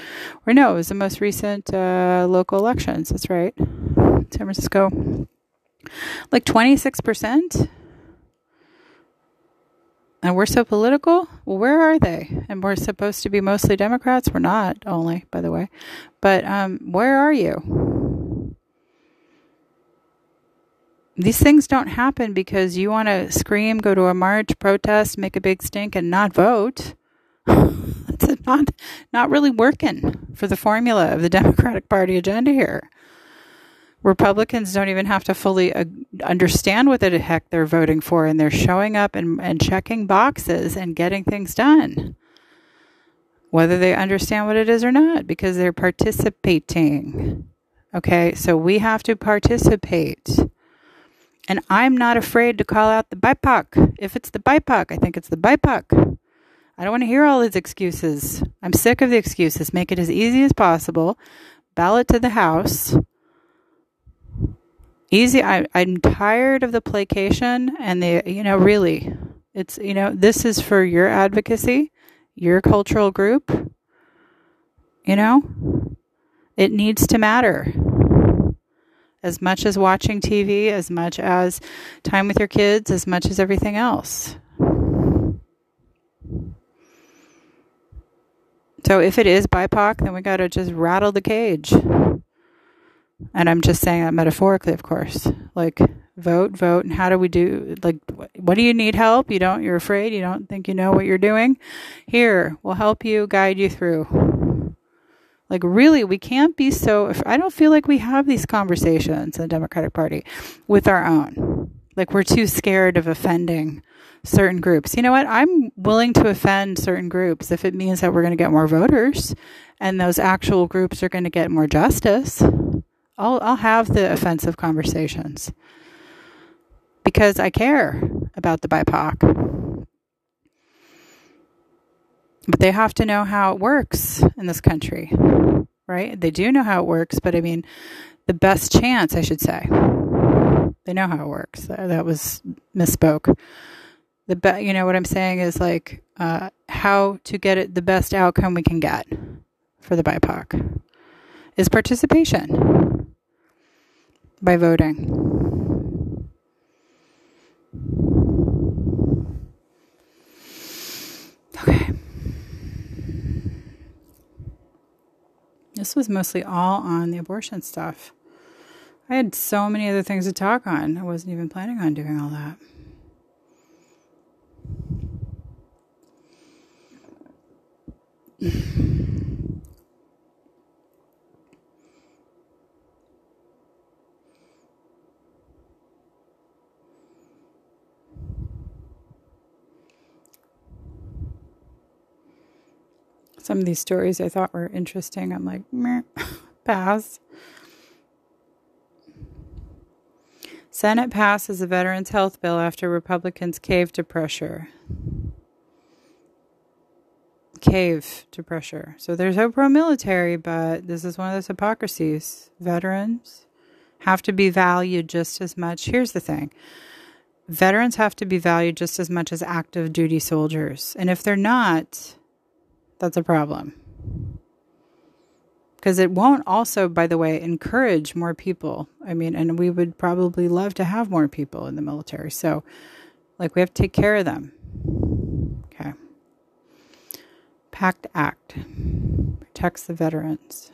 Or no, it was the most recent uh, local elections. That's right. San Francisco. Like 26%? And we're so political? Well, where are they? And we're supposed to be mostly Democrats? We're not, only, by the way. But um, where are you? These things don't happen because you want to scream, go to a march, protest, make a big stink, and not vote. (laughs) That's not not really working for the formula of the (laughs) Democratic Party agenda here. Republicans don't even have to fully uh, understand what the heck they're voting for, and they're showing up and, and checking boxes and getting things done, whether they understand what it is or not, because they're participating. Okay, so we have to participate. And I'm not afraid to call out the BIPOC. If it's the BIPOC, I think it's the BIPOC. I don't want to hear all these excuses. I'm sick of the excuses. Make it as easy as possible. Ballot to the House easy. I, I'm tired of the placation and the, you know, really, it's, you know, this is for your advocacy, your cultural group. You know, it needs to matter as much as watching TV, as much as time with your kids, as much as everything else. So if it is BIPOC, then we got to just rattle the cage. And I'm just saying that metaphorically, of course. Like, vote, vote, and how do we do? Like, what do you need help? You don't, you're afraid, you don't think you know what you're doing? Here, we'll help you, guide you through. Like, really, we can't be so. I don't feel like we have these conversations in the Democratic Party with our own. Like, we're too scared of offending certain groups. You know what? I'm willing to offend certain groups if it means that we're going to get more voters and those actual groups are going to get more justice. I'll I'll have the offensive conversations because I care about the BIPOC. But they have to know how it works in this country, right? They do know how it works, but I mean, the best chance, I should say. They know how it works. That was misspoke. The be- you know what I'm saying is like uh, how to get it the best outcome we can get for the BIPOC is participation by voting. Okay. This was mostly all on the abortion stuff. I had so many other things to talk on. I wasn't even planning on doing all that. Some of these stories I thought were interesting. I'm like, meh, (laughs) pass. Senate passes a veterans health bill after Republicans cave to pressure. Cave to pressure. So there's no pro military, but this is one of those hypocrisies. Veterans have to be valued just as much. Here's the thing veterans have to be valued just as much as active duty soldiers. And if they're not, that's a problem. Because it won't also, by the way, encourage more people. I mean, and we would probably love to have more people in the military. So, like, we have to take care of them. Okay. PACT Act protects the veterans.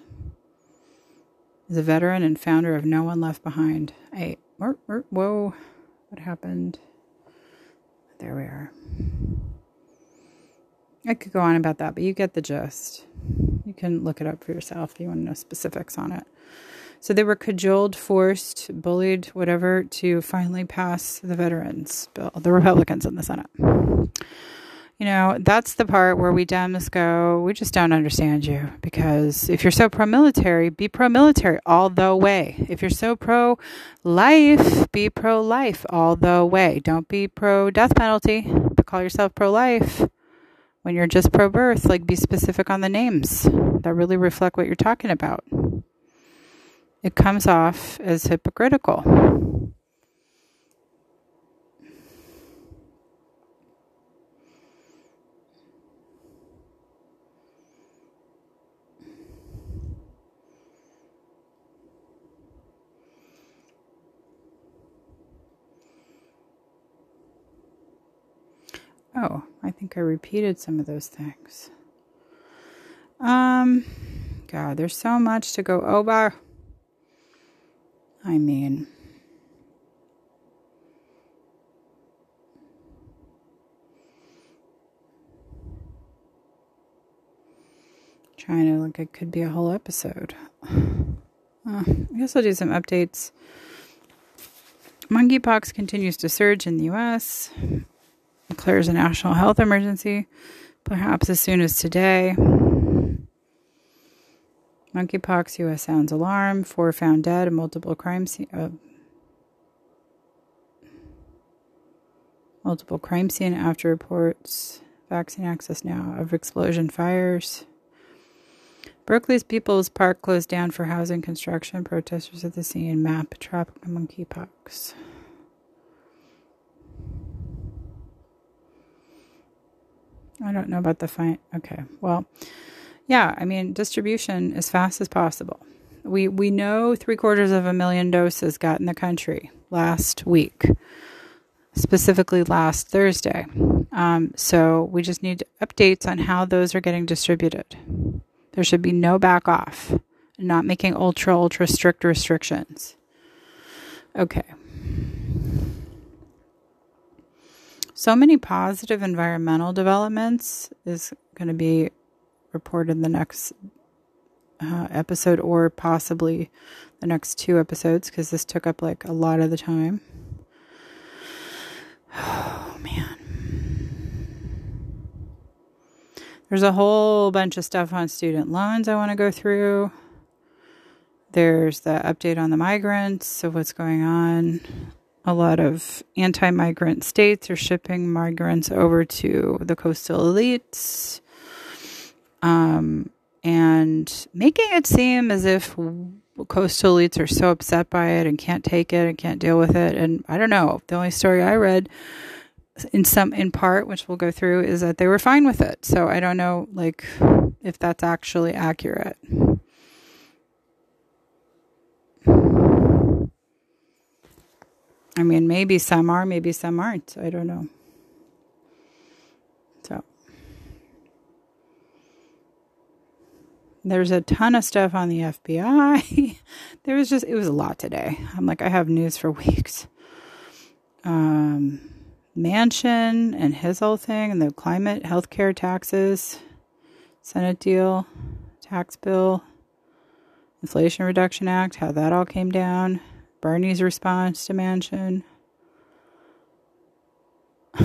Is a veteran and founder of No One Left Behind. Hey, whoa, what happened? There we are. I could go on about that, but you get the gist. You can look it up for yourself if you want to know specifics on it. So they were cajoled, forced, bullied, whatever, to finally pass the veterans bill, the Republicans in the Senate. You know, that's the part where we Dems go, we just don't understand you. Because if you're so pro military, be pro military all the way. If you're so pro life, be pro life all the way. Don't be pro death penalty, but call yourself pro life when you're just pro birth, like be specific on the names that really reflect what you're talking about. It comes off as hypocritical. Oh, I think I repeated some of those things. Um, God, there's so much to go over. I mean, trying to look, it could be a whole episode. Uh, I guess I'll do some updates. Monkeypox continues to surge in the U.S declares a national health emergency, perhaps as soon as today. Monkeypox, U.S. sounds alarm. Four found dead. Multiple crime scene. Uh, multiple crime scene after reports. Vaccine access now of explosion fires. Berkeley's People's Park closed down for housing construction. Protesters at the scene map tropical monkeypox. I don't know about the fine. Okay. Well, yeah, I mean, distribution as fast as possible. We we know three quarters of a million doses got in the country last week, specifically last Thursday. Um, so we just need updates on how those are getting distributed. There should be no back off, not making ultra ultra strict restrictions. Okay. So many positive environmental developments is going to be reported in the next uh, episode or possibly the next two episodes because this took up like a lot of the time. (sighs) Oh man. There's a whole bunch of stuff on student loans I want to go through. There's the update on the migrants of what's going on a lot of anti migrant states are shipping migrants over to the coastal elites um, and making it seem as if coastal elites are so upset by it and can't take it and can't deal with it. And I don't know. The only story I read in some in part which we'll go through is that they were fine with it so i don't know like if that's actually accurate I mean, maybe some are, maybe some aren't. I don't know. So, There's a ton of stuff on the FBI. (laughs) there was just, it was a lot today. I'm like, I have news for (laughs) weeks. Um, Manchin and his whole thing and the climate, healthcare taxes, Senate deal, tax bill, Inflation Reduction Act, how that all came down, Bernie's response to Manchin, (laughs)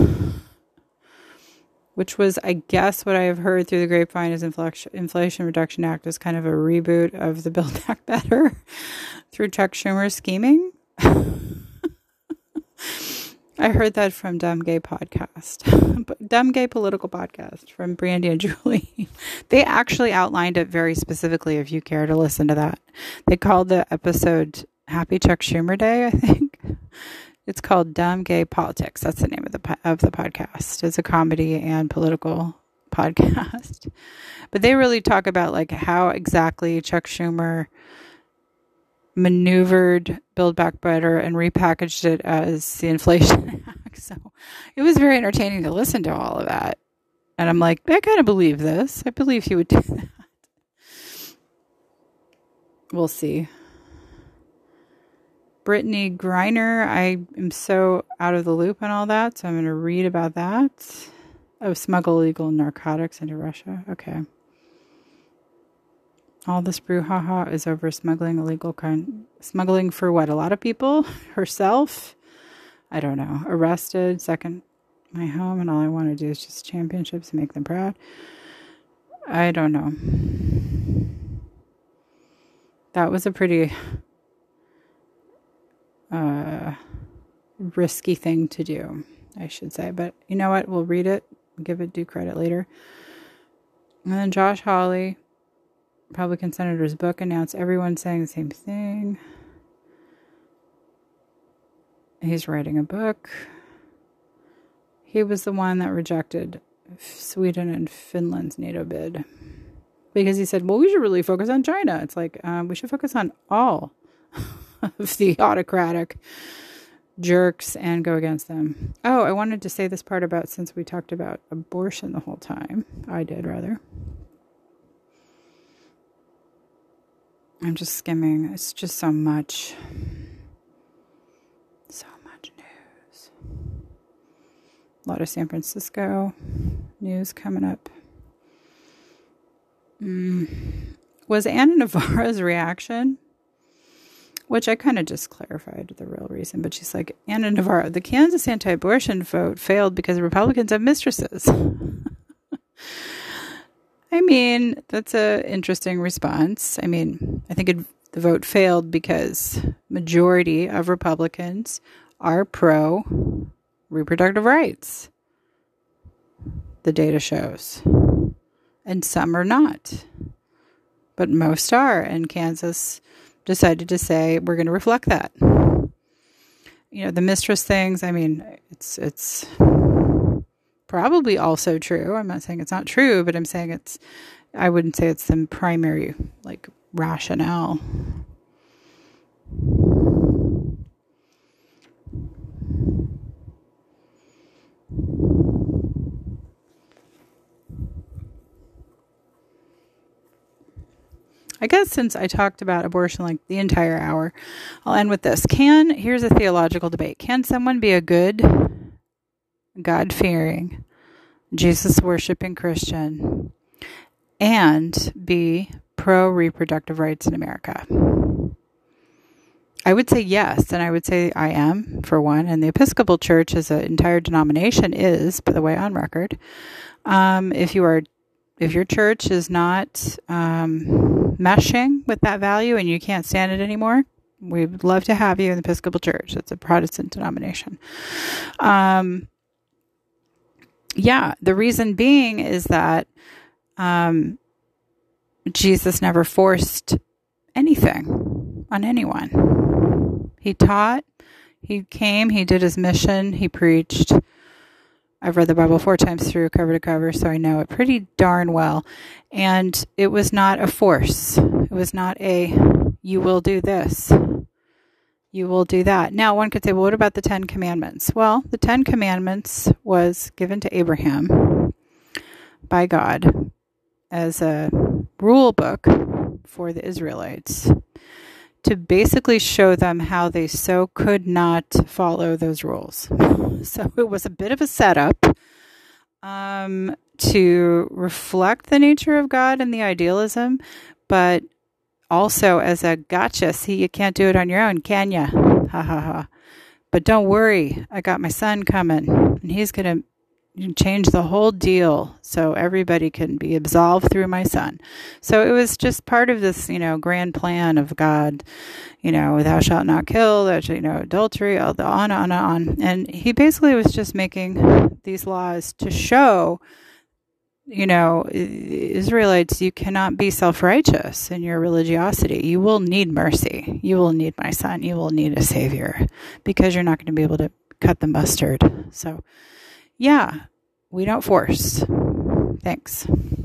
which was, I guess, what I have heard through the grapevine is Inflation Reduction Act is kind of a reboot of the Build Back Better (laughs) through Chuck Schumer's scheming. (laughs) I heard that from Dumb Gay Podcast, Dumb Gay Political Podcast from Brandy and Julie. They actually outlined it very specifically if you care to listen to that. They called the episode Happy Chuck Schumer Day, I think. (laughs) It's called Dumb Gay Politics. That's the name of the of the podcast. It's a comedy and political (laughs) podcast. But they really talk about like how exactly Chuck Schumer maneuvered Build Back Better and repackaged it as the Inflation (laughs) Act. So it was very entertaining to listen to all of that. And I'm like, I kind of believe this. I believe he would do that. We'll see. Brittney Griner. I am so out of the loop on all that, so I'm going to read about that. Oh, smuggle illegal narcotics into Russia. Okay. All this brouhaha is over smuggling illegal kind smuggling for what? A lot of people? (laughs) Herself? I don't know. Arrested, second my home, and all I want to do is just championships and make them proud. I don't know. That was a pretty uh, risky thing to do, I should say. But you know what? We'll read it, give it due credit later. And then Josh Hawley, Republican senator's book, announced everyone saying the same thing. He's writing a book. He was the one that rejected Sweden and Finland's NATO bid because he said, well, we should really focus on China. It's like, um, we should focus on all (laughs) (laughs) of the autocratic jerks and go against them. Oh, I wanted to say this part about since we talked about abortion the whole time. I did, rather. I'm just skimming. It's just so much. So much news. A lot of San Francisco news coming up. Mm. Was Ana Navarro's reaction which I kind of just clarified the real reason. But she's like, Ana Navarro, the Kansas anti abortion vote failed because Republicans have mistresses. (laughs) I mean, that's an interesting response. I mean, I think it, the vote failed because majority of Republicans are pro reproductive rights. The data shows. And some are not. But most are. And Kansas decided to say we're going to reflect that. You know, the mistress things, I mean, it's it's probably also true. I'm not saying it's not true, but I'm saying it's I wouldn't say it's the primary like rationale. I guess since I talked about abortion like the entire hour, I'll end with this. Can, here's a theological debate. Can someone be a good, God fearing, Jesus worshiping Christian and be pro reproductive rights in America? I would say yes, and I would say I am, for one. And the Episcopal Church as an entire denomination is, by the way, on record. Um, if you are if your church is not um, meshing with that value and you can't stand it anymore, we would love to have you in the Episcopal Church. It's a Protestant denomination. Um, yeah, the reason being is that um, Jesus never forced anything on anyone. He taught, he came, he did his mission, he preached I've read the Bible four times through, cover to cover, so I know it pretty darn well. And it was not a force. It was not a, you will do this. You will do that. Now, one could say, well, what about the Ten Commandments? Well, the Ten Commandments was given to Abraham by God as a rule book for the Israelites to basically show them how they so could not follow those rules. (laughs) So it was a bit of a setup um, to reflect the nature of God and the idealism, but also as a gotcha. See, you can't do it on your own, can you? Ha ha ha. But don't worry, I got my son coming, and he's going to change the whole deal so everybody can be absolved through my son. So it was just part of this, you know, grand plan of God, you know, thou shalt not kill, that you know, adultery, all the on, on, on. And he basically was just making these laws to show, you know, Israelites, you cannot be self righteous in your religiosity. You will need mercy. You will need my son. You will need a savior because you're not going to be able to cut the mustard. So, yeah, we don't force. Thanks.